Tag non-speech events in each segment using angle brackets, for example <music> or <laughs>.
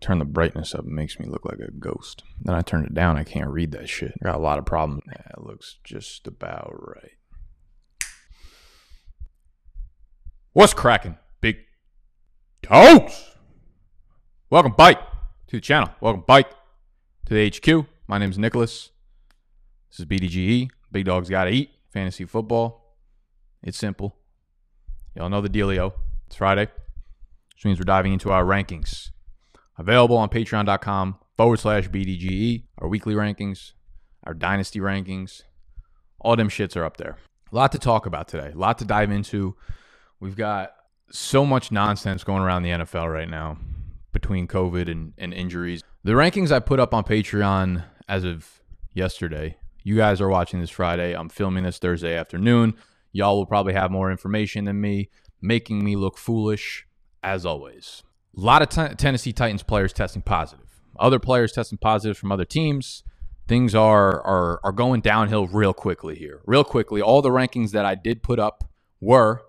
turn the brightness up, it makes me look like a ghost. Then I turn it down, I can't read that shit. Got a lot of problems. Yeah, it looks just about right. What's cracking, big dogs? Welcome, bike, to the channel. Welcome, bike, to the HQ. My name is Nicholas. This is BDGE. Big dogs gotta eat. Fantasy football. It's simple. Y'all know the dealio. It's Friday, which means we're diving into our rankings. Available on patreon.com forward slash BDGE. Our weekly rankings, our dynasty rankings, all them shits are up there. A lot to talk about today, a lot to dive into. We've got so much nonsense going around the NFL right now between COVID and, and injuries. The rankings I put up on Patreon as of yesterday, you guys are watching this Friday. I'm filming this Thursday afternoon. Y'all will probably have more information than me, making me look foolish as always. A lot of t- Tennessee Titans players testing positive. Other players testing positive from other teams. Things are, are are going downhill real quickly here. Real quickly. All the rankings that I did put up were,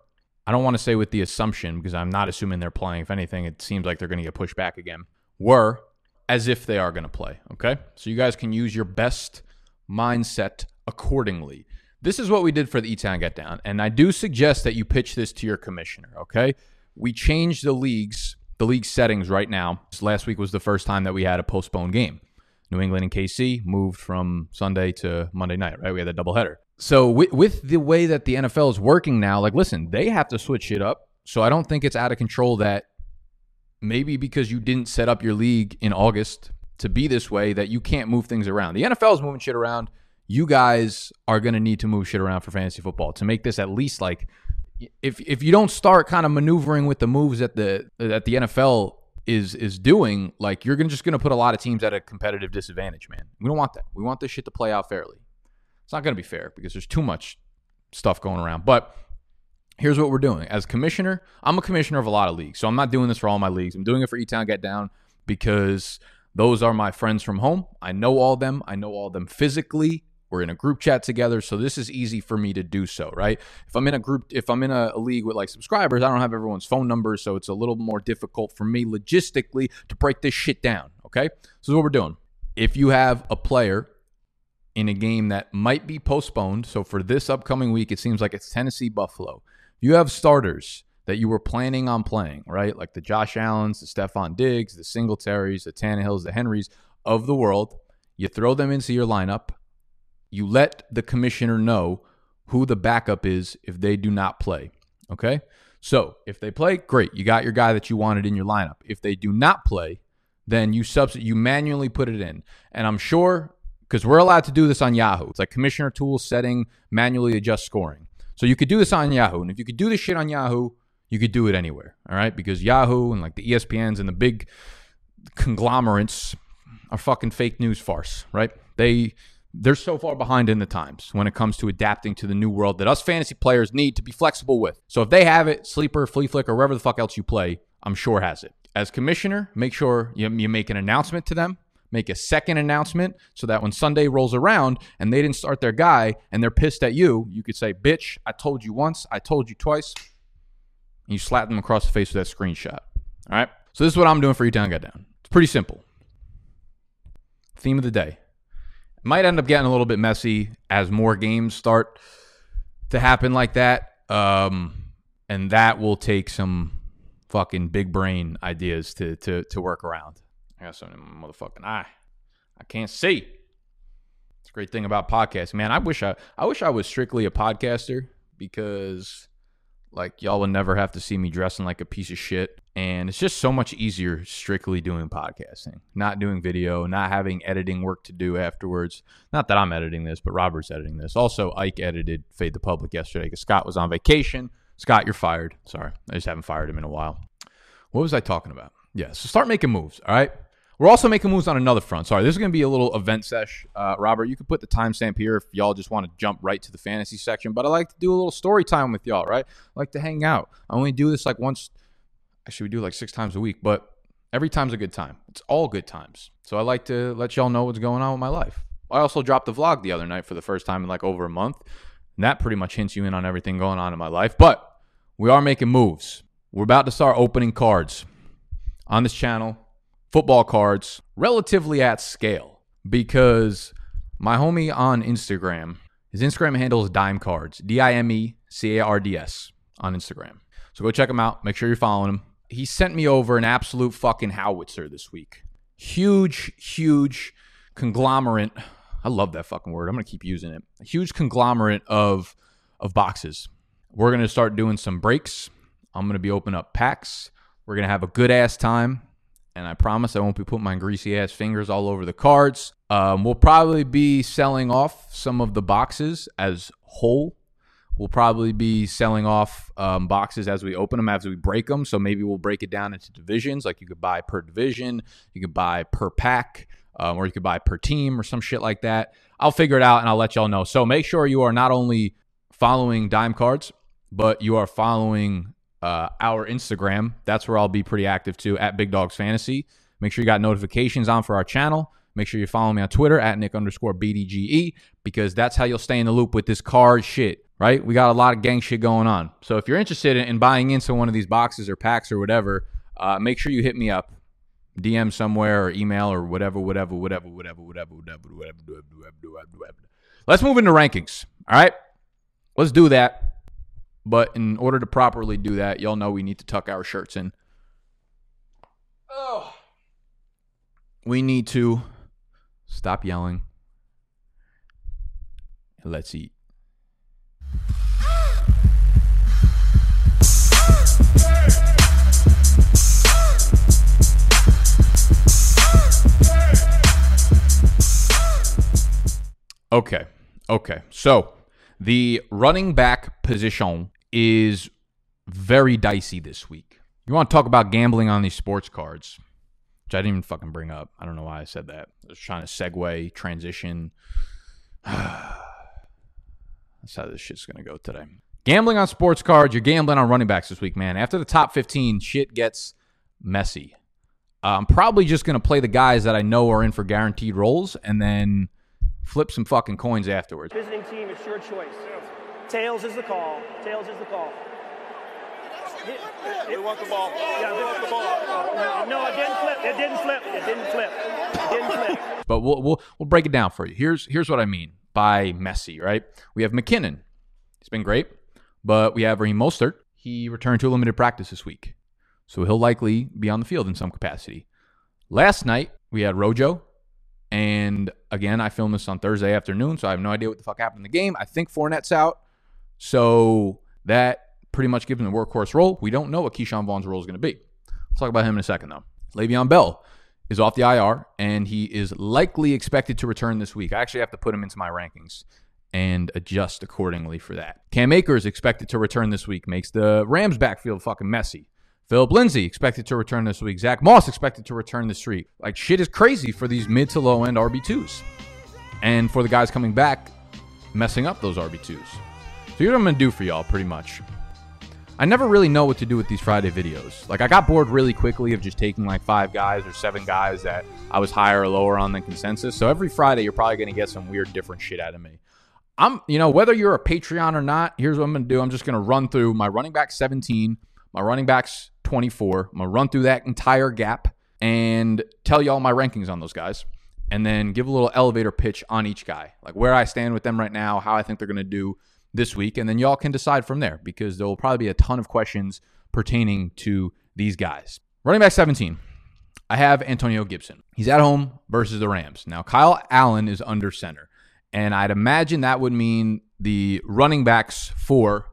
I don't want to say with the assumption because I'm not assuming they're playing. If anything, it seems like they're going to get pushed back again. Were as if they are going to play. Okay. So you guys can use your best mindset accordingly. This is what we did for the E-Town Get Down. And I do suggest that you pitch this to your commissioner. Okay. We changed the leagues the league settings right now. Last week was the first time that we had a postponed game. New England and KC moved from Sunday to Monday night, right? We had a doubleheader. So with, with the way that the NFL is working now, like, listen, they have to switch it up. So I don't think it's out of control that maybe because you didn't set up your league in August to be this way that you can't move things around. The NFL is moving shit around. You guys are going to need to move shit around for fantasy football to make this at least like if if you don't start kind of maneuvering with the moves that the that the NFL is is doing, like you're gonna just gonna put a lot of teams at a competitive disadvantage, man. We don't want that. We want this shit to play out fairly. It's not gonna be fair because there's too much stuff going around. But here's what we're doing. As commissioner, I'm a commissioner of a lot of leagues, so I'm not doing this for all my leagues. I'm doing it for E-Town Get Down because those are my friends from home. I know all them. I know all them physically. We're in a group chat together, so this is easy for me to do so, right? If I'm in a group, if I'm in a, a, league with like subscribers, I don't have everyone's phone numbers, so it's a little more difficult for me logistically to break this shit down, okay? So what we're doing. If you have a player in a game that might be postponed, so for this upcoming week, it seems like it's Tennessee Buffalo. You have starters that you were planning on playing, right? Like the Josh Allens, the Stefon Diggs, the Singletaries, the Tannehills, the Henrys of the world. You throw them into your lineup you let the commissioner know who the backup is if they do not play. Okay? So if they play, great. You got your guy that you wanted in your lineup. If they do not play, then you substitute, you manually put it in. And I'm sure, because we're allowed to do this on Yahoo. It's like commissioner tools setting, manually adjust scoring. So you could do this on Yahoo. And if you could do this shit on Yahoo, you could do it anywhere. All right? Because Yahoo and like the ESPNs and the big conglomerates are fucking fake news farce, right? They they're so far behind in the times when it comes to adapting to the new world that us fantasy players need to be flexible with. So if they have it, Sleeper, Flea Flick, or wherever the fuck else you play, I'm sure has it. As commissioner, make sure you, you make an announcement to them. Make a second announcement so that when Sunday rolls around and they didn't start their guy and they're pissed at you, you could say, Bitch, I told you once, I told you twice. And you slap them across the face with that screenshot. All right. So this is what I'm doing for E-Town, get down. It's pretty simple. Theme of the day might end up getting a little bit messy as more games start to happen like that. Um, and that will take some fucking big brain ideas to to to work around. I got something in my motherfucking eye. I can't see. It's a great thing about podcasts, man. I wish I I wish I was strictly a podcaster because like y'all would never have to see me dressing like a piece of shit. And it's just so much easier strictly doing podcasting, not doing video, not having editing work to do afterwards. Not that I'm editing this, but Robert's editing this. Also, Ike edited Fade the Public yesterday because Scott was on vacation. Scott, you're fired. Sorry. I just haven't fired him in a while. What was I talking about? Yeah, so start making moves, all right? We're also making moves on another front. Sorry, this is going to be a little event sesh. Uh, Robert, you could put the timestamp here if y'all just want to jump right to the fantasy section. But I like to do a little story time with y'all, right? I like to hang out. I only do this like once. Actually, we do like six times a week, but every time's a good time. It's all good times. So I like to let y'all know what's going on with my life. I also dropped the vlog the other night for the first time in like over a month. And that pretty much hints you in on everything going on in my life. But we are making moves. We're about to start opening cards on this channel football cards relatively at scale because my homie on Instagram, his Instagram handle is Dime Cards, D I M E C A R D S on Instagram. So go check him out. Make sure you're following him. He sent me over an absolute fucking howitzer this week. Huge, huge conglomerate. I love that fucking word. I'm gonna keep using it. A huge conglomerate of of boxes. We're gonna start doing some breaks. I'm gonna be opening up packs. We're gonna have a good ass time and I promise I won't be putting my greasy ass fingers all over the cards. Um, we'll probably be selling off some of the boxes as whole. We'll probably be selling off um, boxes as we open them, as we break them. So maybe we'll break it down into divisions. Like you could buy per division, you could buy per pack, um, or you could buy per team or some shit like that. I'll figure it out and I'll let y'all know. So make sure you are not only following Dime Cards, but you are following uh, our Instagram. That's where I'll be pretty active too at Big Dogs Fantasy. Make sure you got notifications on for our channel. Make sure you follow me on Twitter at Nick underscore BDGE because that's how you'll stay in the loop with this card shit, right? We got a lot of gang shit going on. So if you're interested in, in buying into one of these boxes or packs or whatever, uh, make sure you hit me up, DM somewhere or email or whatever, whatever, whatever, whatever, whatever, whatever, whatever, whatever, whatever, whatever. Let's move into rankings. All right, let's do that. But in order to properly do that, y'all know we need to tuck our shirts in. Oh. We need to stop yelling. And Let's eat. Okay. Okay. So the running back position is very dicey this week. You want to talk about gambling on these sports cards, which I didn't even fucking bring up. I don't know why I said that. I was trying to segue, transition. <sighs> That's how this shit's going to go today. Gambling on sports cards, you're gambling on running backs this week, man. After the top 15, shit gets messy. I'm probably just going to play the guys that I know are in for guaranteed roles and then flip some fucking coins afterwards. Visiting team, it's your choice. Tails is the call. Tails is the call. We want the ball. Yeah, we want the ball. No, no, it didn't flip. It didn't flip. It didn't flip. It didn't flip. But we'll we'll we'll break it down for you. Here's here's what I mean by messy, right? We have McKinnon. He's been great, but we have Raheem Mostert. He returned to a limited practice this week, so he'll likely be on the field in some capacity. Last night we had Rojo, and again I filmed this on Thursday afternoon, so I have no idea what the fuck happened in the game. I think Fournette's out. So that pretty much gives him the workhorse role. We don't know what Ke'Shawn Vaughn's role is going to be. Let's talk about him in a second, though. Le'Veon Bell is off the IR, and he is likely expected to return this week. I actually have to put him into my rankings and adjust accordingly for that. Cam Akers expected to return this week, makes the Rams backfield fucking messy. Philip Lindsay expected to return this week. Zach Moss expected to return this week. Like shit is crazy for these mid to low end RB2s. And for the guys coming back, messing up those RB2s. So here's what I'm gonna do for y'all, pretty much. I never really know what to do with these Friday videos. Like I got bored really quickly of just taking like five guys or seven guys that I was higher or lower on than consensus. So every Friday you're probably gonna get some weird different shit out of me. I'm, you know, whether you're a Patreon or not, here's what I'm gonna do. I'm just gonna run through my running back 17, my running backs 24. I'm gonna run through that entire gap and tell y'all my rankings on those guys and then give a little elevator pitch on each guy, like where I stand with them right now, how I think they're going to do, this week, and then y'all can decide from there because there will probably be a ton of questions pertaining to these guys. Running back 17. I have Antonio Gibson. He's at home versus the Rams. Now, Kyle Allen is under center. And I'd imagine that would mean the running backs for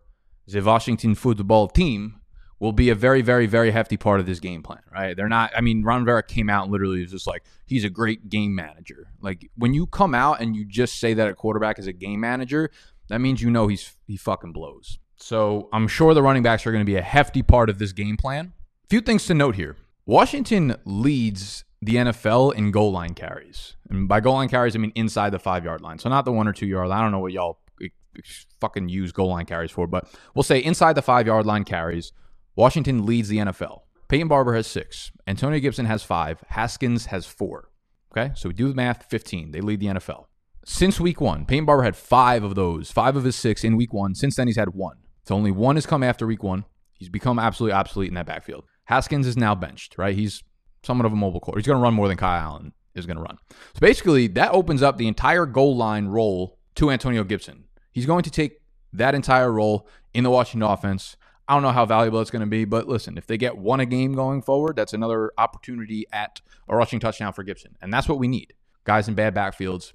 the Washington football team will be a very, very, very hefty part of this game plan, right? They're not, I mean, Ron Rivera came out and literally was just like, he's a great game manager. Like, when you come out and you just say that a quarterback is a game manager, that means you know he's he fucking blows. So I'm sure the running backs are going to be a hefty part of this game plan. A few things to note here. Washington leads the NFL in goal line carries. And by goal line carries, I mean inside the five yard line. So not the one or two yard line. I don't know what y'all eh, eh, fucking use goal line carries for, but we'll say inside the five yard line carries, Washington leads the NFL. Peyton Barber has six. Antonio Gibson has five. Haskins has four. Okay, so we do the math 15. They lead the NFL since week one. Peyton Barber had five of those, five of his six in week one. Since then, he's had one. So only one has come after week one. He's become absolutely obsolete in that backfield. Haskins is now benched, right? He's somewhat of a mobile core. He's going to run more than Kyle Allen is going to run. So basically, that opens up the entire goal line role to Antonio Gibson. He's going to take that entire role in the Washington offense. I don't know how valuable it's going to be, but listen, if they get one a game going forward, that's another opportunity at a rushing touchdown for Gibson. And that's what we need. Guys in bad backfields,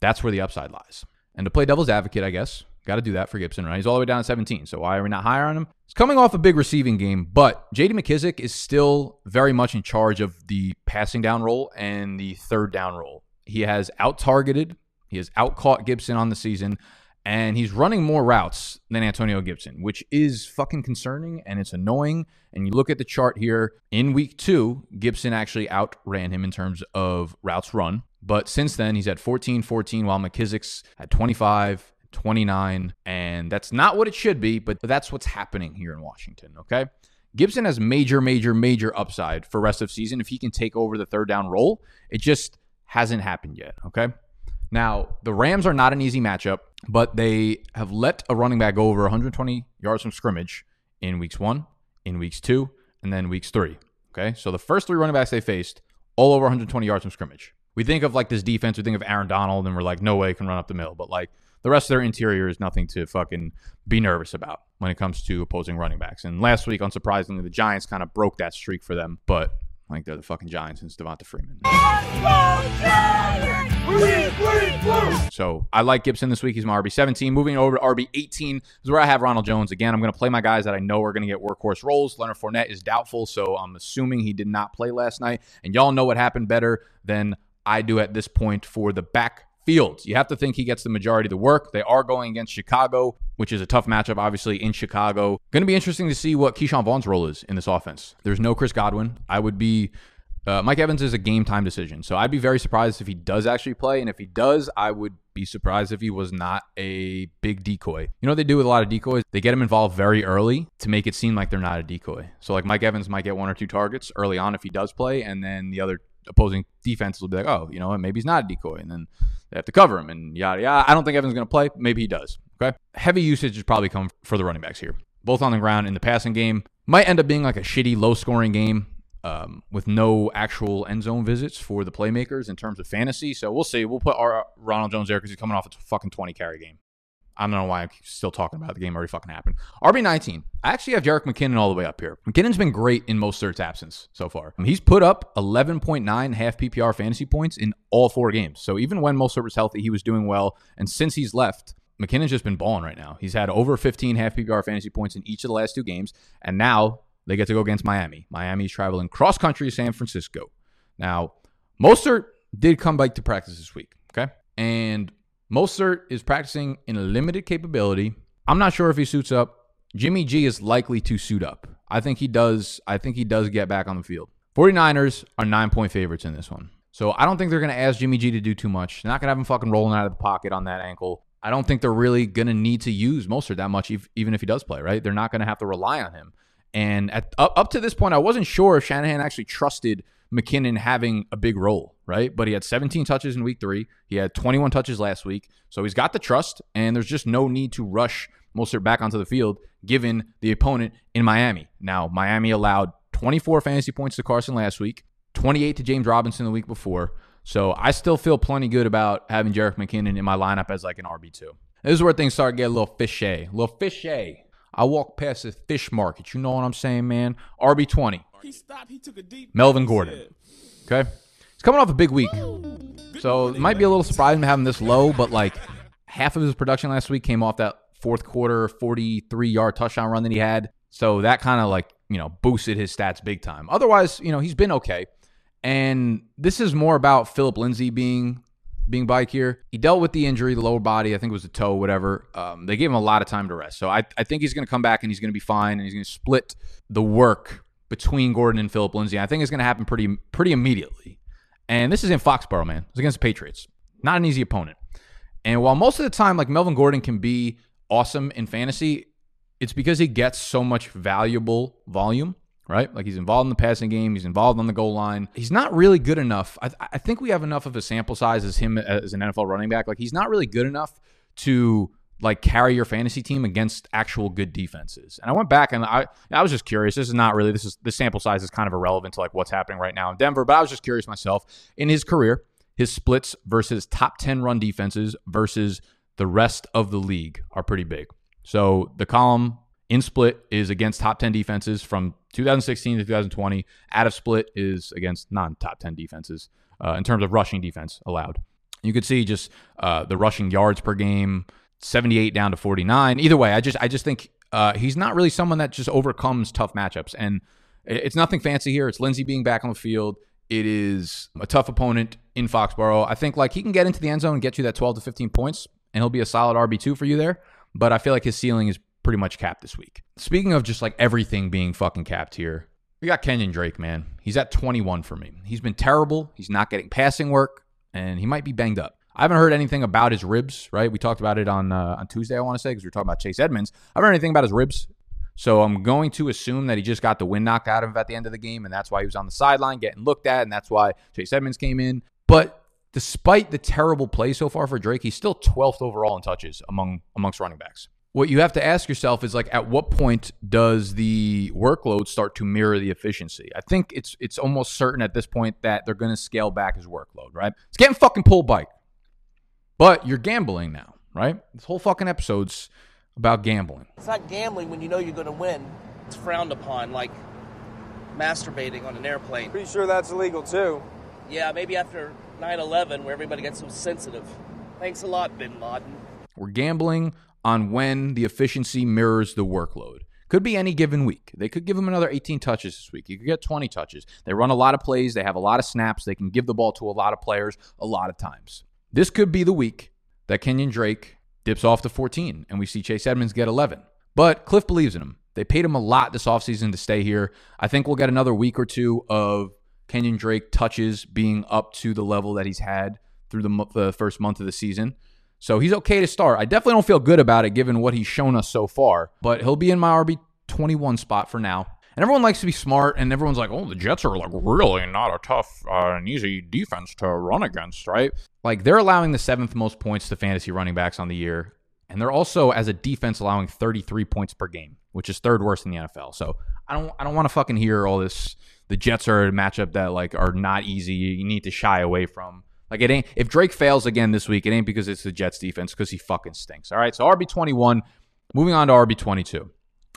that's where the upside lies. And to play devil's advocate, I guess, got to do that for Gibson, right? He's all the way down to 17. So why are we not higher on him? He's coming off a big receiving game, but JD McKissic is still very much in charge of the passing down role and the third down role. He has out targeted, he has out caught Gibson on the season and he's running more routes than Antonio Gibson, which is fucking concerning and it's annoying. And you look at the chart here in week two, Gibson actually outran him in terms of routes run. But since then, he's at 14 14, while McKissic's at 25, 29. And that's not what it should be, but that's what's happening here in Washington, okay? Gibson has major, major, major upside for rest of season if he can take over the third down role. It just hasn't happened yet, okay? Now, the Rams are not an easy matchup, but they have let a running back go over 120 yards from scrimmage in weeks one, in weeks two, and then weeks three. Okay. So the first three running backs they faced, all over 120 yards from scrimmage. We think of like this defense, we think of Aaron Donald, and we're like, no way can run up the middle. But like the rest of their interior is nothing to fucking be nervous about when it comes to opposing running backs. And last week, unsurprisingly, the Giants kind of broke that streak for them. But like they're the fucking Giants since Devonta Freeman. So I like Gibson this week. He's my RB 17. Moving over to RB 18 is where I have Ronald Jones. Again, I'm going to play my guys that I know are going to get workhorse roles. Leonard Fournette is doubtful, so I'm assuming he did not play last night. And y'all know what happened better than I do at this point for the back Fields. You have to think he gets the majority of the work. They are going against Chicago, which is a tough matchup, obviously, in Chicago. Going to be interesting to see what Ke'Shawn Vaughn's role is in this offense. There's no Chris Godwin. I would be. Uh, Mike Evans is a game time decision. So I'd be very surprised if he does actually play. And if he does, I would be surprised if he was not a big decoy. You know what they do with a lot of decoys? They get him involved very early to make it seem like they're not a decoy. So like Mike Evans might get one or two targets early on if he does play, and then the other opposing defenses will be like, oh, you know maybe he's not a decoy. And then they have to cover him and yada yada. I don't think Evans is going to play. Maybe he does. Okay. Heavy usage is probably come for the running backs here, both on the ground in the passing game. Might end up being like a shitty, low scoring game um, with no actual end zone visits for the playmakers in terms of fantasy. So we'll see. We'll put our Ronald Jones there because he's coming off a fucking 20 carry game. I don't know why I'm still talking about it. the game already fucking happened. RB19. I actually have Jerick McKinnon all the way up here. McKinnon's been great in most Mostert's absence so far. Um, he's put up 11.9 half PPR fantasy points in all four games. So even when Mostert was healthy, he was doing well. And since he's left, McKinnon's just been balling right now. He's had over 15 half PPR fantasy points in each of the last two games. And now they get to go against Miami. Miami's traveling cross country to San Francisco. Now, Mostert did come back to practice this week. Okay. And Mostert is practicing in a limited capability. I'm not sure if he suits up. Jimmy G is likely to suit up. I think he does. I think he does get back on the field. 49ers are nine point favorites in this one. So I don't think they're going to ask Jimmy G to do too much. They're not going to have him fucking rolling out of the pocket on that ankle. I don't think they're really going to need to use Mostert that much, even if he does play, right? They're not going to have to rely on him. And at, up, up to this point, I wasn't sure if Shanahan actually trusted McKinnon having a big role, right? But he had 17 touches in week three. He had 21 touches last week. So he's got the trust, and there's just no need to rush Mostert back onto the field given the opponent in Miami. Now, Miami allowed 24 fantasy points to Carson last week, 28 to James Robinson the week before. So I still feel plenty good about having Jerick McKinnon in my lineup as like an RB2. This is where things start to get a little fishy. A little fishy. I walk past the fish market. You know what I'm saying, man? RB20. He stopped. He took a deep. Melvin Gordon. Okay. He's coming off a big week. So it might be a little surprising to have him this low, but like half of his production last week came off that fourth quarter 43 yard touchdown run that he had. So that kind of like, you know, boosted his stats big time. Otherwise, you know, he's been okay. And this is more about Philip Lindsay being being bike here. He dealt with the injury, the lower body, I think it was a toe, whatever. Um, they gave him a lot of time to rest. So I, I think he's going to come back and he's going to be fine and he's going to split the work between Gordon and Philip Lindsay. I think it's going to happen pretty pretty immediately. And this is in Foxborough, man. It's against the Patriots. Not an easy opponent. And while most of the time, like Melvin Gordon can be awesome in fantasy, it's because he gets so much valuable volume, right? Like he's involved in the passing game, he's involved on the goal line. He's not really good enough. I, I think we have enough of a sample size as him as an NFL running back. Like he's not really good enough to like carry your fantasy team against actual good defenses. And I went back and I I was just curious. This is not really this is the sample size is kind of irrelevant to like what's happening right now in Denver, but I was just curious myself in his career, his splits versus top 10 run defenses versus the rest of the league are pretty big. So the column in split is against top 10 defenses from 2016 to 2020. Out of split is against non top 10 defenses uh, in terms of rushing defense allowed. You could see just uh, the rushing yards per game, 78 down to 49. Either way, I just I just think uh, he's not really someone that just overcomes tough matchups. And it's nothing fancy here. It's Lindsay being back on the field. It is a tough opponent in Foxborough. I think like he can get into the end zone and get you that 12 to 15 points, and he'll be a solid RB2 for you there. But I feel like his ceiling is pretty much capped this week. Speaking of just like everything being fucking capped here, we got Kenyon Drake, man. He's at 21 for me. He's been terrible. He's not getting passing work, and he might be banged up. I haven't heard anything about his ribs, right? We talked about it on uh, on Tuesday, I want to say, because we were talking about Chase Edmonds. I haven't heard anything about his ribs. So I'm going to assume that he just got the wind knocked out of him at the end of the game, and that's why he was on the sideline getting looked at, and that's why Chase Edmonds came in. But despite the terrible play so far for Drake, he's still 12th overall in touches among amongst running backs what you have to ask yourself is like at what point does the workload start to mirror the efficiency i think it's it's almost certain at this point that they're going to scale back his workload right it's getting fucking pulled bike but you're gambling now right this whole fucking episode's about gambling it's not gambling when you know you're going to win it's frowned upon like masturbating on an airplane pretty sure that's illegal too yeah maybe after 9-11 where everybody gets so sensitive thanks a lot bin laden we're gambling on when the efficiency mirrors the workload. Could be any given week. They could give him another 18 touches this week. You could get 20 touches. They run a lot of plays. They have a lot of snaps. They can give the ball to a lot of players a lot of times. This could be the week that Kenyon Drake dips off to 14 and we see Chase Edmonds get 11. But Kliff believes in him. They paid him a lot this offseason to stay here. I think we'll get another week or two of Kenyon Drake touches being up to the level that he's had through the, the first month of the season. So he's okay to start. I definitely don't feel good about it given what he's shown us so far, but he'll be in my RB 21 spot for now. And everyone likes to be smart, and everyone's like, oh, the Jets are like really not a tough uh, and easy defense to run against, right? Like they're allowing the seventh most points to fantasy running backs on the year. And they're also, as a defense, allowing 33 points per game, which is third worst in the NFL. So I don't I don't want to fucking hear all this. The Jets are a matchup that like are not easy. You need to shy away from. Like it ain't if Drake fails again this week, it ain't because it's the Jets defense, because he fucking stinks. All right. So RB twenty one. Moving on to RB twenty two.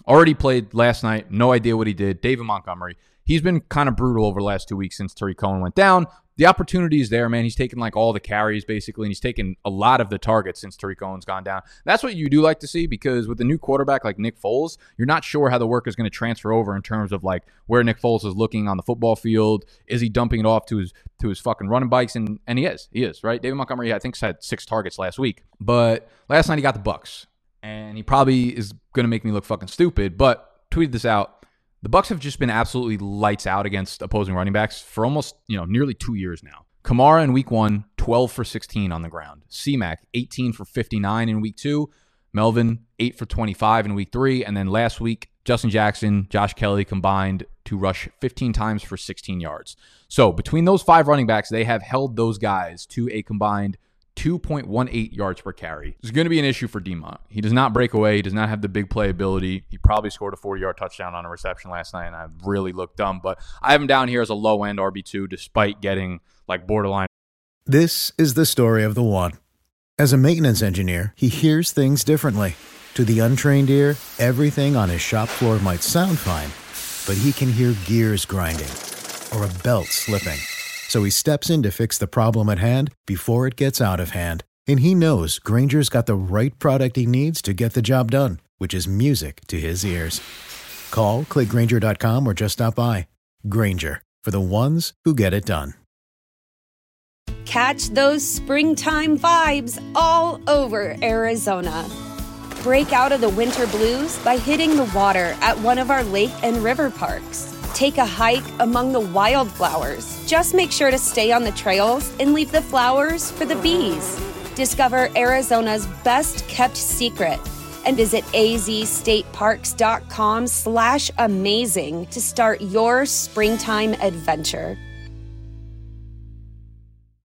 Already played last night. No idea what he did. David Montgomery. He's been kind of brutal over the last two weeks since Tarik Cohen went down. The opportunity is there, man. He's taken like all the carries basically, and he's taken a lot of the targets since Tarik Cohen's gone down. That's what you do like to see because with the new quarterback like Nick Foles, you're not sure how the work is going to transfer over in terms of like where Nick Foles is looking on the football field. Is he dumping it off to his to his fucking running bikes? And and he is, he is right. David Montgomery, I think, had six targets last week, but last night he got the Bucks, and he probably is going to make me look fucking stupid. But tweeted this out the Bucks have just been absolutely lights out against opposing running backs for almost, you know, nearly 2 years now. Kamara in week 1, 12 for 16 on the ground. C-Mac 18 for 59 in week 2. Melvin 8 for 25 in week 3 and then last week Justin Jackson, Josh Kelley combined to rush 15 times for 16 yards. So, between those 5 running backs, they have held those guys to a combined 2.18 yards per carry. Is going to be an issue for Demont. He does not break away. He does not have the big play ability. He probably scored a 40 yard touchdown on a reception last night, and I really looked dumb. But I have him down here as a low end RB2 despite getting like borderline. This is the story of the one. As a maintenance engineer, he hears things differently. To the untrained ear, everything on his shop floor might sound fine, but he can hear gears grinding or a belt slipping. So he steps in to fix the problem at hand before it gets out of hand. And he knows Grainger's got the right product he needs to get the job done, which is music to his ears. Call, clickgrainger.com, or just stop by. Granger, for the ones who get it done. Catch those springtime vibes all over Arizona. Break out of the winter blues by hitting the water at one of our lake and river parks Take a hike among the wildflowers. Just make sure to stay on the trails and leave the flowers for the bees. Discover Arizona's best kept secret and visit azstateparks.com slash amazing to start your springtime adventure.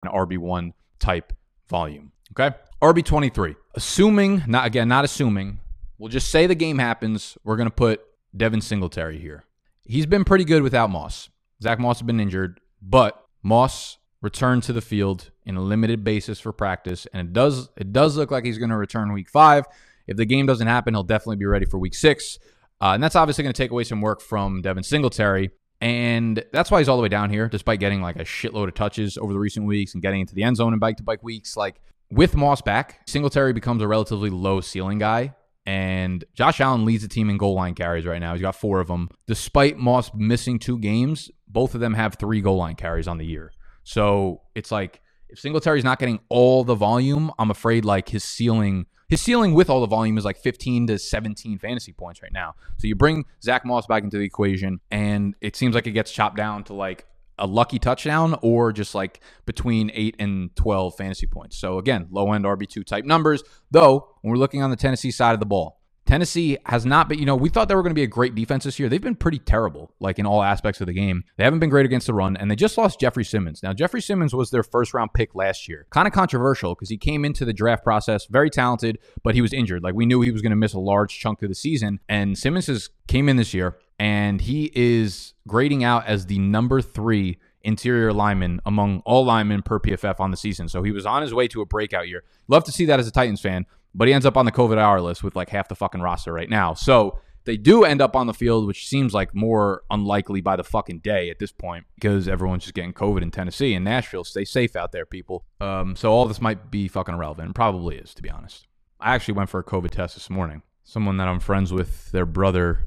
An RB1 type volume. Okay. RB23. Assuming, not again, not assuming, we'll just say the game happens. We're going to put Devin Singletary here. He's been pretty good without Moss. Zach Moss has been injured, but Moss returned to the field in a limited basis for practice, and it does it does look like he's going to return week five. If the game doesn't happen, he'll definitely be ready for week six. Uh, and that's obviously going to take away some work from Devin Singletary. And that's why he's all the way down here, despite getting like a shitload of touches over the recent weeks and getting into the end zone in bike to bike weeks. Like with Moss back, Singletary becomes a relatively low ceiling guy. And Josh Allen leads the team in goal line carries right now. He's got four of them. Despite Moss missing two games, both of them have three goal line carries on the year. So it's like if Singletary's not getting all the volume, I'm afraid like his ceiling his ceiling with all the volume is like 15 to 17 fantasy points right now. So you bring Zach Moss back into the equation, and it seems like it gets chopped down to like a lucky touchdown or just like between 8 and 12 fantasy points. So again, low end RB2 type numbers. Though, when we're looking on the Tennessee side of the ball, Tennessee has not been, you know, we thought they were going to be a great defense this year. They've been pretty terrible, like in all aspects of the game. They haven't been great against the run, and they just lost Jeffrey Simmons. Now, Jeffrey Simmons was their first round pick last year. Kind of controversial because he came into the draft process very talented, but he was injured. Like we knew he was going to miss a large chunk of the season. And Simmons has came in this year, and he is grading out as the number three interior lineman among all linemen per PFF on the season. So he was on his way to a breakout year. Love to see that as a Titans fan but he ends up on the COVID hour list with like half the fucking roster right now. So they do end up on the field, which seems like more unlikely by the fucking day at this point because everyone's just getting COVID in Tennessee and Nashville. Stay safe out there, people. Um, so all this might be fucking irrelevant. And probably is, to be honest. I actually went for a COVID test this morning. Someone that I'm friends with, their brother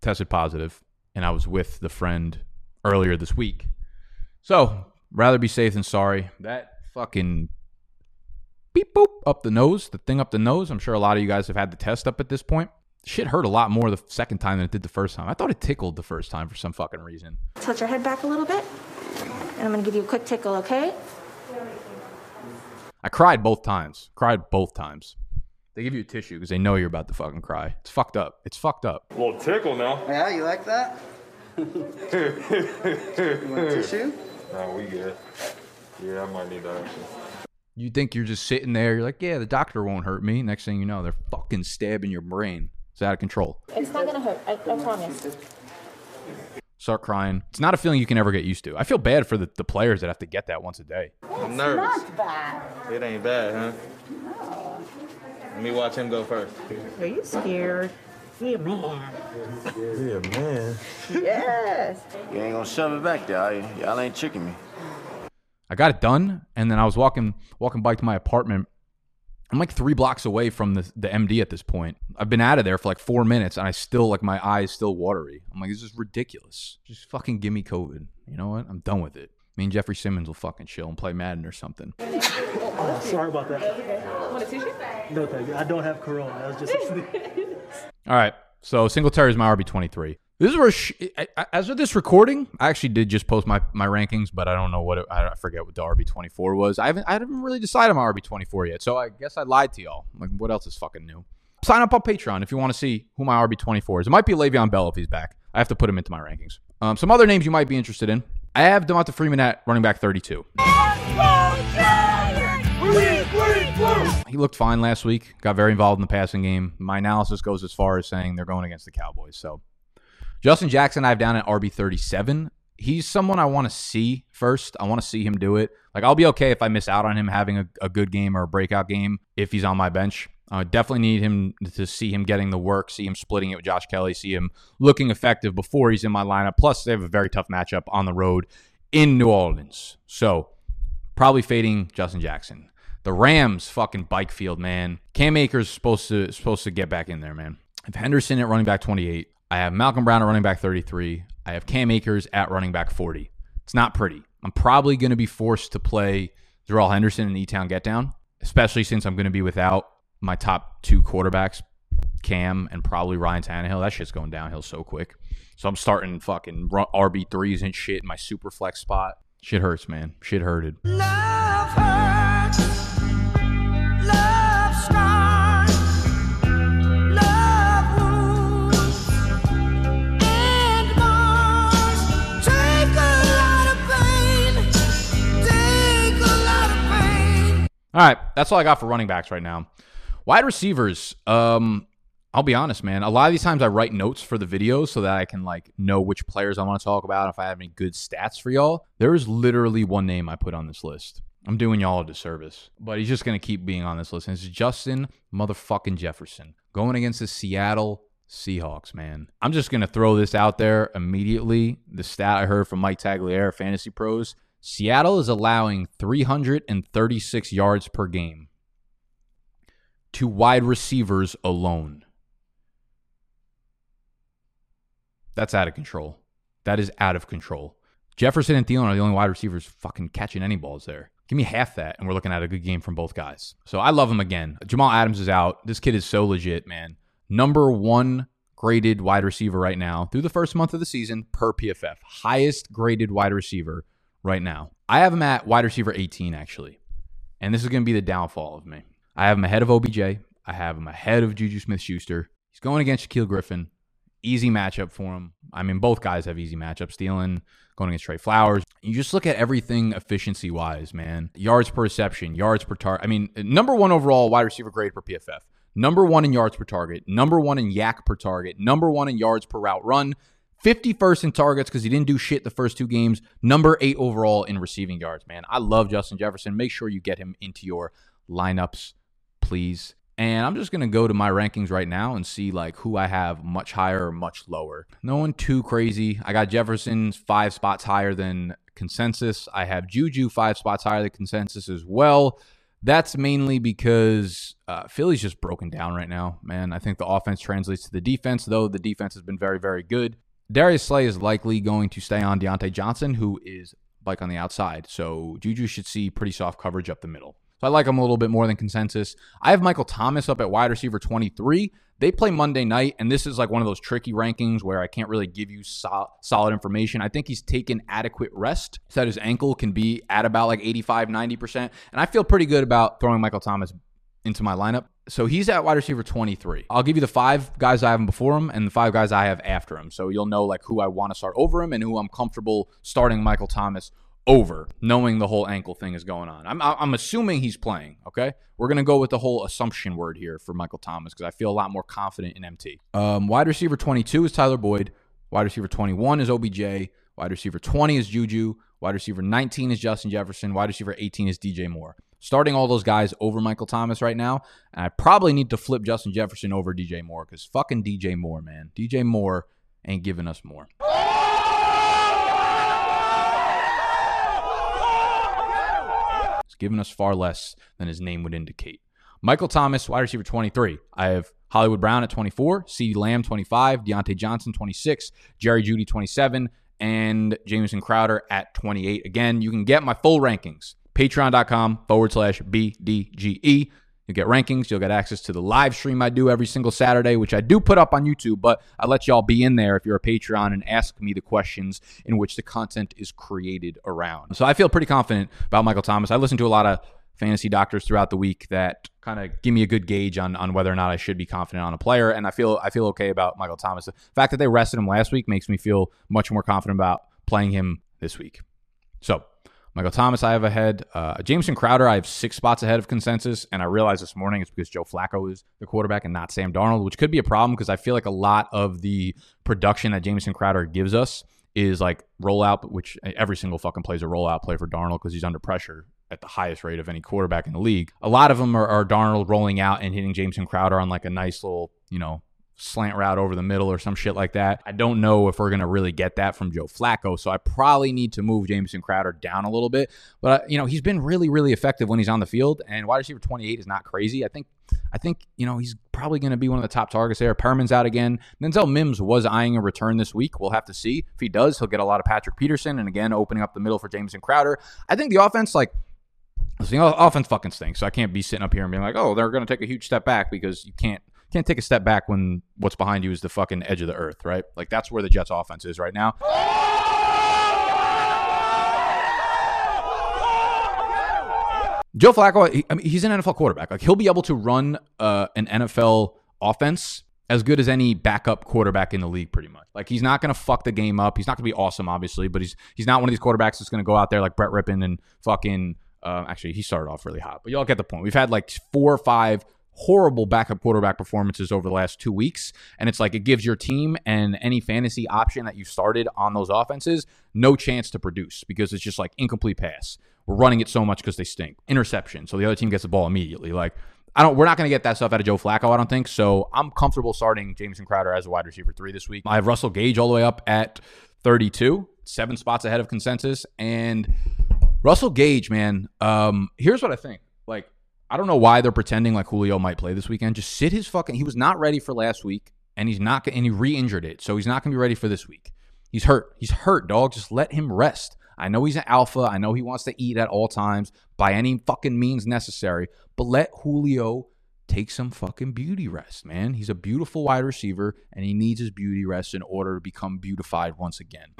tested positive, and I was with the friend earlier this week. So rather be safe than sorry. That fucking beep boop up the nose, the thing up the nose. I'm sure a lot of you guys have had the test up at this point. Shit hurt a lot more the second time than it did the first time. I thought it tickled the first time for some fucking reason. Tilt your head back a little bit. And I'm gonna give you a quick tickle, okay? I cried both times. Cried both times. They give you a tissue because they know you're about to fucking cry. It's fucked up. It's fucked up. A little tickle now. Yeah, you like that? <laughs> you want a tissue? Nah, we good. Yeah, I might need that actually. You think you're just sitting there. You're like, yeah, the doctor won't hurt me. Next thing you know, they're fucking stabbing your brain. It's out of control. It's not gonna hurt, I, I promise. Start crying. It's not a feeling you can ever get used to. I feel bad for the, the players that have to get that once a day. I'm nervous. Not bad. It ain't bad, huh? Let me watch him go first. Are you scared? Yeah, man. Yeah, man. <laughs> Yes. You ain't gonna shove it back there, are you? Y'all ain't tricking me. I got it done, and then I was walking walking back to my apartment. I'm like three blocks away from the the MD at this point. I've been out of there for like four minutes, and I still like my eyes still watery. I'm like, this is ridiculous. Just fucking give me COVID. You know what? I'm done with it. Me and Jeffrey Simmons will fucking chill and play Madden or something. Oh, <laughs> sorry about that. Want a tissue? No, thank you. I don't have corona. That was just. <laughs> All right. So Singletary is my RB twenty three. This is where, sh- as of this recording, I actually did just post my, my rankings, but I don't know what it, I forget what the RB twenty four was. I haven't I haven't really decided my RB twenty four yet, so I guess I lied to y'all. Like, what else is fucking new? Sign up on Patreon if you want to see who my RB twenty four is. It might be Le'Veon Bell if he's back. I have to put him into my rankings. Um, some other names you might be interested in. I have Devonta Freeman at running back thirty two. He looked fine last week. Got very involved in the passing game. My analysis goes as far as saying they're going against the Cowboys. So Justin Jackson, I have down at RB thirty seven. He's someone I want to see first. I want to see him do it. Like I'll be okay if I miss out on him having a, a good game or a breakout game if he's on my bench. I definitely need him to see him getting the work, see him splitting it with Josh Kelley, see him looking effective before he's in my lineup. Plus, they have a very tough matchup on the road in New Orleans. So probably fading Justin Jackson. The Rams fucking bike field, man. Cam Akers supposed to supposed to get back in there, man. If Henderson at running back 28. I have Malcolm Brown at running back 33. I have Cam Akers at running back 40. It's not pretty. I'm probably going to be forced to play Darrell Henderson and E-Town get down, especially since I'm going to be without my top two quarterbacks, Cam and probably Ryan Tannehill. That shit's going downhill so quick. So I'm starting fucking RB threes and shit in my super flex spot. Shit hurts, man. Shit hurted. All right, that's all I got for running backs right now. Wide receivers, um, I'll be honest, man. A lot of these times I write notes for the videos so that I can like know which players I want to talk about. If I have any good stats for y'all, there is literally one name I put on this list. I'm doing y'all a disservice, but he's just gonna keep being on this list. And it's Justin motherfucking Jefferson going against the Seattle Seahawks, man. I'm just gonna throw this out there immediately. The stat I heard from Mike Tagliere, Fantasy Pros. Seattle is allowing 336 yards per game to wide receivers alone. That's out of control. That is out of control. Jefferson and Thielen are the only wide receivers fucking catching any balls there. Give me half that, and we're looking at a good game from both guys. So I love him again. Jamal Adams is out. This kid is so legit, man. Number one graded wide receiver right now through the first month of the season per PFF. Highest graded wide receiver right now. I have him at wide receiver 18, actually. And this is going to be the downfall of me. I have him ahead of OBJ. I have him ahead of Juju Smith Schuster. He's going against Shaquill Griffin. Easy matchup for him. I mean, both guys have easy matchups. Thielen, going against Trey Flowers. You just look at everything efficiency wise, man. Yards per reception, yards per target. I mean, number one overall wide receiver grade per PFF. Number one in yards per target. Number one in YAC per target. Number one in yards per route run. 51st in targets because he didn't do shit the first two games. Number eight overall in receiving yards, man. I love Justin Jefferson. Make sure you get him into your lineups, please. And I'm just going to go to my rankings right now and see like who I have much higher or much lower. No one too crazy. I got Jefferson five spots higher than consensus. I have Juju five spots higher than consensus as well. That's mainly because uh, Philly's just broken down right now, man. I think the offense translates to the defense, though the defense has been very, very good. Darius Slay is likely going to stay on Diontae Johnson, who is like on the outside. So Juju should see pretty soft coverage up the middle. So I like him a little bit more than consensus. I have Michael Thomas up at wide receiver 23. They play Monday night, and this is like one of those tricky rankings where I can't really give you sol- solid information. I think he's taken adequate rest so that his ankle can be at about like 85, 90%. And I feel pretty good about throwing Michael Thomas into my lineup. So he's at wide receiver 23. I'll give you the five guys I have him before him and the five guys I have after him. So you'll know like who I want to start over him and who I'm comfortable starting Michael Thomas over, knowing the whole ankle thing is going on. I'm I'm assuming he's playing. Okay, we're gonna go with the whole assumption word here for Michael Thomas because I feel a lot more confident in MT. Um, wide receiver 22 is Tyler Boyd. Wide receiver 21 is OBJ. Wide receiver 20 is Juju. Wide receiver 19 is Justin Jefferson. Wide receiver 18 is DJ Moore. Starting all those guys over Michael Thomas right now, and I probably need to flip Justin Jefferson over DJ Moore because fucking DJ Moore, man. DJ Moore ain't giving us more. It's giving us far less than his name would indicate. Michael Thomas, wide receiver 23. I have Hollywood Brown at 24, CeeDee Lamb 25, Diontae Johnson 26, Jerry Jeudy 27, and Jamison Crowder at 28. Again, you can get my full rankings. Patreon.com forward slash BDGE. You'll get rankings. You'll get access to the live stream I do every single Saturday, which I do put up on YouTube, but I let y'all be in there if you're a Patreon and ask me the questions in which the content is created around. So I feel pretty confident about Michael Thomas. I listen to a lot of fantasy doctors throughout the week that kind of give me a good gauge on on whether or not I should be confident on a player, and I feel I feel okay about Michael Thomas. The fact that they rested him last week makes me feel much more confident about playing him this week. So Michael Thomas, I have ahead. Uh, Jamison Crowder, I have six spots ahead of consensus. And I realized this morning it's because Joe Flacco is the quarterback and not Sam Darnold, which could be a problem because I feel like a lot of the production that Jamison Crowder gives us is like rollout, which every single fucking plays a rollout play for Darnold because he's under pressure at the highest rate of any quarterback in the league. A lot of them are, are Darnold rolling out and hitting Jamison Crowder on like a nice little, you know, slant route over the middle or some shit like that. I don't know if we're going to really get that from Joe Flacco. So I probably need to move Jamison Crowder down a little bit. But, uh, you know, he's been really, really effective when he's on the field. And wide receiver 28 is not crazy. I think, I think, you know, he's probably going to be one of the top targets there. Perriman's out again. Denzel Mims was eyeing a return this week. We'll have to see. If he does, he'll get a lot of Patrick Peterson. And again, opening up the middle for Jamison Crowder. I think the offense, like, the offense fucking stinks. So I can't be sitting up here and being like, oh, they're going to take a huge step back because you can't can't take a step back when what's behind you is the fucking edge of the earth, right? Like that's where the Jets offense is right now. Joe Flacco, he, I mean, he's an NFL quarterback. Like he'll be able to run uh, an NFL offense as good as any backup quarterback in the league, pretty much. Like he's not going to fuck the game up. He's not going to be awesome, obviously, but he's he's not one of these quarterbacks that's going to go out there like Brett Rypien and fucking Um, actually, he started off really hot, but y'all get the point. We've had like four or five horrible backup quarterback performances over the last two weeks. And it's like it gives your team and any fantasy option that you started on those offenses no chance to produce because it's just like incomplete pass. We're running it so much because they stink. Interception. So the other team gets the ball immediately. Like, I don't. We're not going to get that stuff out of Joe Flacco. I don't think so. I'm comfortable starting Jamison Crowder as a wide receiver three this week. I have Russell Gage all the way up at 32, seven spots ahead of consensus, and Russell Gage, man. Um, here's what I think. Like, I don't know why they're pretending like Julio might play this weekend. Just sit his fucking. He was not ready for last week, and he's not. And he re-injured it, so he's not going to be ready for this week. He's hurt. He's hurt, dog. Just let him rest. I know he's an alpha. I know he wants to eat at all times by any fucking means necessary. But let Julio take some fucking beauty rest, man. He's a beautiful wide receiver, and he needs his beauty rest in order to become beautified once again.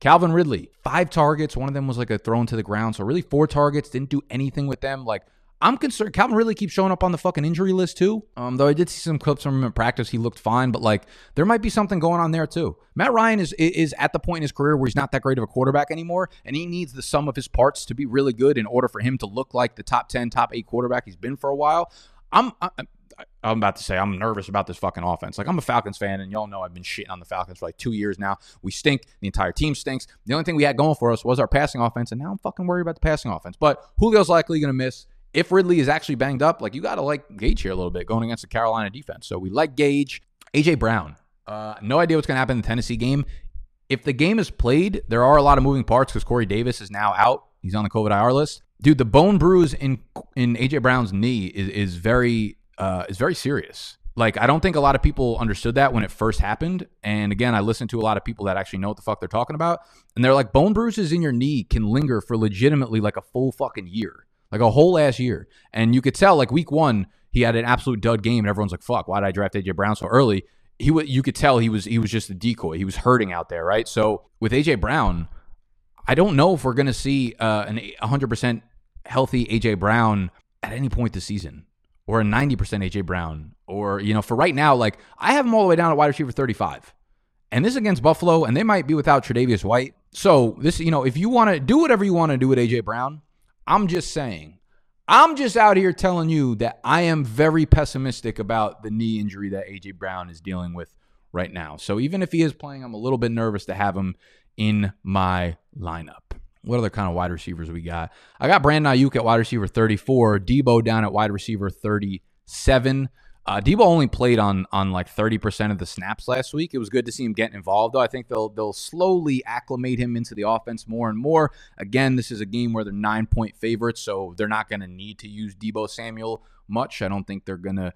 Calvin Ridley, five targets. One of them was like a thrown to the ground. So really four targets. Didn't do anything with them. Like I'm concerned. Calvin Ridley keeps showing up on the fucking injury list too. Um, though I did see some clips from him in practice. He looked fine, but like there might be something going on there too. Matt Ryan is is at the point in his career where he's not that great of a quarterback anymore, and he needs the sum of his parts to be really good in order for him to look like the top ten, top eight quarterback he's been for a while. I'm, I'm I'm about to say I'm nervous about this fucking offense. Like I'm a Falcons fan, and y'all know I've been shitting on the Falcons for like two years now. We stink. The entire team stinks. The only thing we had going for us was our passing offense, and now I'm fucking worried about the passing offense. But Julio's likely going to miss. If Ridley is actually banged up, like you got to like Gage here a little bit going against the Carolina defense. So we like Gage. AJ Brown. Uh, no idea what's going to happen in the Tennessee game. If the game is played, there are a lot of moving parts because Corey Davis is now out. He's on the COVID IR list. Dude, the bone bruise in in AJ Brown's knee is is very uh, is very serious. Like I don't think a lot of people understood that when it first happened. And again, I listened to a lot of people that actually know what the fuck they're talking about, and they're like, bone bruises in your knee can linger for legitimately like a full fucking year, like a whole ass year. And you could tell, like week one, he had an absolute dud game, and everyone's like, "Fuck, why did I draft AJ Brown so early?" He w- you could tell he was he was just a decoy. He was hurting out there, right? So with AJ Brown, I don't know if we're gonna see uh, an 100 percent healthy AJ Brown at any point this season or a 90% AJ Brown or you know for right now like I have him all the way down at wide receiver 35. And this is against Buffalo and they might be without Tre'Davious White. So this you know if you want to do whatever you want to do with AJ Brown, I'm just saying I'm just out here telling you that I am very pessimistic about the knee injury that AJ Brown is dealing with right now. So even if he is playing, I'm a little bit nervous to have him in my lineup. What other kind of wide receivers we got? I got Brandon Aiyuk at wide receiver 34, Deebo down at wide receiver 37. Uh, Deebo only played on on like 30% of the snaps last week. It was good to see him getting involved, though. I think they'll they'll slowly acclimate him into the offense more and more. Again, this is a game where they're nine point favorites, so they're not going to need to use Deebo Samuel much. I don't think they're going to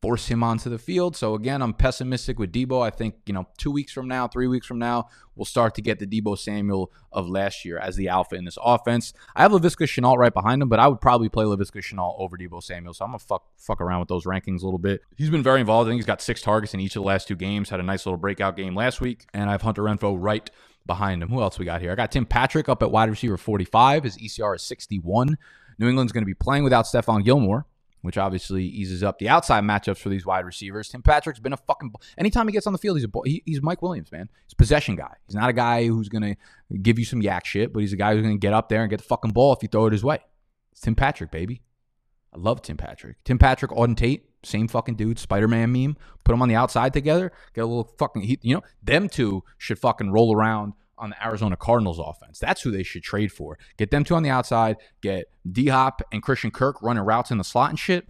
force him onto the field. So again, I'm pessimistic with Deebo. I think, you know, two weeks from now, three weeks from now, we'll start to get the Deebo Samuel of last year as the alpha in this offense. I have Laviska Shenault right behind him, but I would probably play Laviska Shenault over Deebo Samuel. So I'm gonna fuck fuck around with those rankings a little bit. He's been very involved. I think he's got six targets in each of the last two games. Had a nice little breakout game last week. And I have Hunter Renfrow right behind him. Who else we got here? I got Tim Patrick up at wide receiver 45. His ECR is 61. New England's going to be playing without Stephon Gilmore which obviously eases up the outside matchups for these wide receivers. Tim Patrick's been a fucking. Anytime he gets on the field, he's a he, he's Mike Williams, man. He's a possession guy. He's not a guy who's gonna give you some YAC shit, but he's a guy who's gonna get up there and get the fucking ball if you throw it his way. It's Tim Patrick, baby. I love Tim Patrick. Tim Patrick, Auden Tate, same fucking dude. Spider Man meme. Put them on the outside together. Get a little fucking. You know, them two should fucking roll around on the Arizona Cardinals offense. That's who they should trade for. Get them two on the outside. Get D Hop and Christian Kirk running routes in the slot and shit.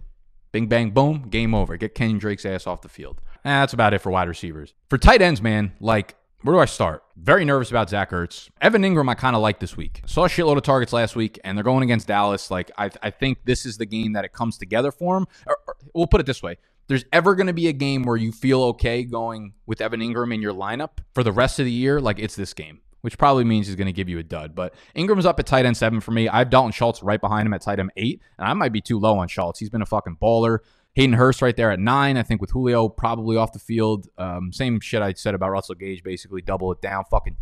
Bing, bang, boom, game over. Get Kenyon Drake's ass off the field. Eh, that's about it for wide receivers. For tight ends, man, like, where do I start? Very nervous about Zach Ertz. Evan Engram, I kind of like this week. Saw a shitload of targets last week, and they're going against Dallas. Like, I, I think this is the game that it comes together for him. Or, or, we'll put it this way there's ever going to be a game where you feel okay going with Evan Engram in your lineup for the rest of the year, like it's this game which probably means he's going to give you a dud. But Engram's up at tight end seven for me. I have Dalton Schultz right behind him at tight end eight, and I might be too low on Schultz. He's been a fucking baller. Hayden Hurst right there at nine. I think with Julio probably off the field. Um, same shit I said about Russell Gage. Basically, double it down. Fucking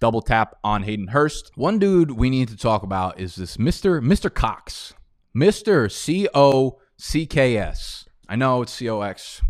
double tap on Hayden Hurst. One dude we need to talk about is this Mister Mister Cox, Mister C O C K S. I know it's C O X.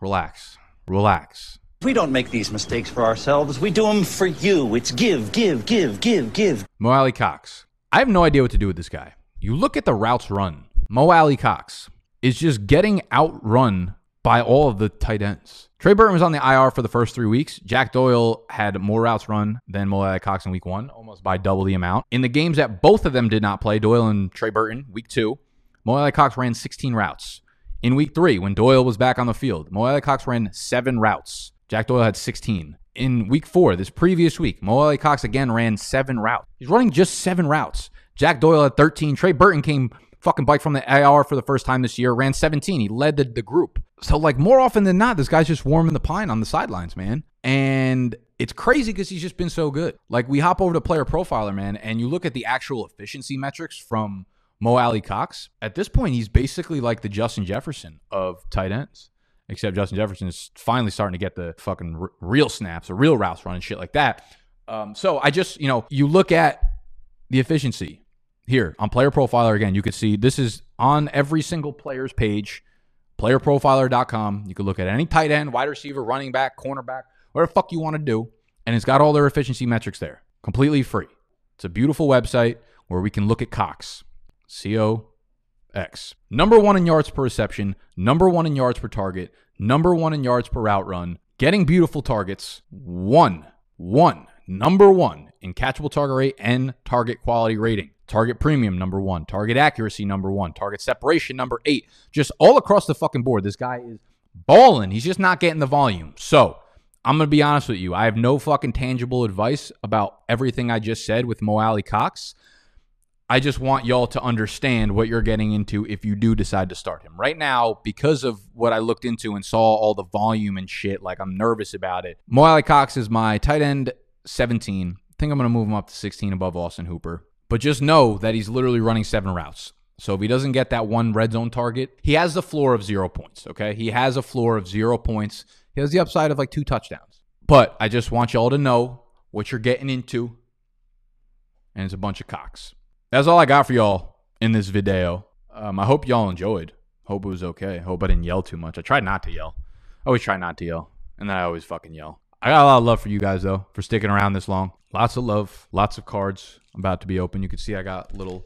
relax, relax. We don't make these mistakes for ourselves. We do them for you. It's give, give, give, give, give. Mo Alie-Cox. I have no idea what to do with this guy. You look at the routes run. Mo Alie-Cox is just getting outrun by all of the tight ends. Trey Burton was on the IR for the first three weeks. Jack Doyle had more routes run than Mo Alie-Cox in week one, almost by double the amount. In the games that both of them did not play, Doyle and Trey Burton, week two, Mo Cox ran 16 routes. In week three, when Doyle was back on the field, Mo Cox ran seven routes. Jack Doyle had 16. In week four, this previous week, Mo Cox again ran seven routes. He's running just seven routes. Jack Doyle had 13. Trey Burton came fucking bike from the IR for the first time this year, ran 17. He led the, the group. So, like, more often than not, this guy's just warming the pine on the sidelines, man. And it's crazy because he's just been so good. Like, we hop over to Player Profiler, man, and you look at the actual efficiency metrics from Mo Alie-Cox. At this point, he's basically like the Justin Jefferson of tight ends. Except Justin Jefferson is finally starting to get the fucking r- real snaps or real routes running shit like that. Um, so I just, you know, you look at the efficiency here on Player Profiler again. You can see this is on every single player's page, playerprofiler.com. You can look at any tight end, wide receiver, running back, cornerback, whatever the fuck you want to do, and it's got all their efficiency metrics there, completely free. It's a beautiful website where we can look at Cox, C O X. Number one in yards per reception, number one in yards per target, number one in yards per route run, getting beautiful targets, one, one, number one in catchable target rate and target quality rating. Target premium, number one. Target accuracy, number one. Target separation, number eight. Just all across the fucking board. This guy is balling. He's just not getting the volume. So I'm going to be honest with you. I have no fucking tangible advice about everything I just said with Mo Alie-Cox. I just want y'all to understand what you're getting into if you do decide to start him. Right now, because of what I looked into and saw all the volume and shit, like I'm nervous about it. Mo Alie-Cox is my tight end 17. I think I'm going to move him up to 16 above Austin Hooper. But just know that he's literally running seven routes. So if he doesn't get that one red zone target, he has the floor of zero points. Okay. He has a floor of zero points. He has the upside of like two touchdowns. But I just want y'all to know what you're getting into. And it's a bunch of cocks. That's all I got for y'all in this video. Um, I hope y'all enjoyed. Hope it was okay. Hope I didn't yell too much. I tried not to yell. I always try not to yell. And then I always fucking yell. I got a lot of love for you guys though for sticking around this long. Lots of love, lots of cards about to be open. You can see I got little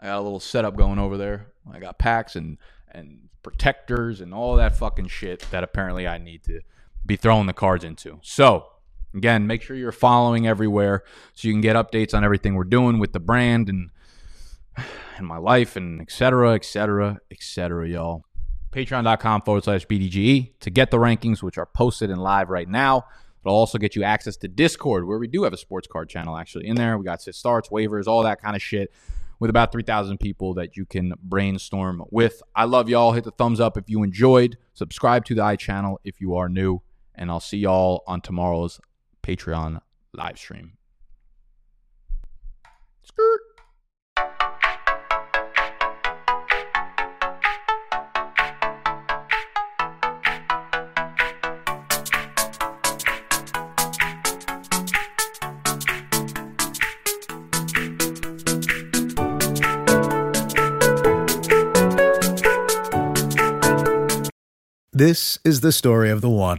I got a little setup going over there. I got packs and and protectors and all that fucking shit that apparently I need to be throwing the cards into. So, again, make sure you're following everywhere so you can get updates on everything we're doing with the brand and <sighs> and my life and et cetera, et cetera, et cetera, y'all. Patreon.com forward slash BDGE to get the rankings, which are posted and live right now. It'll also get you access to Discord, where we do have a sports card channel actually in there. We got sit starts, waivers, all that kind of shit with about 3,000 people that you can brainstorm with. I love y'all. Hit the thumbs up if you enjoyed. Subscribe to the iChannel if you are new. And I'll see y'all on tomorrow's Patreon live stream. Skirt. This is the story of the one.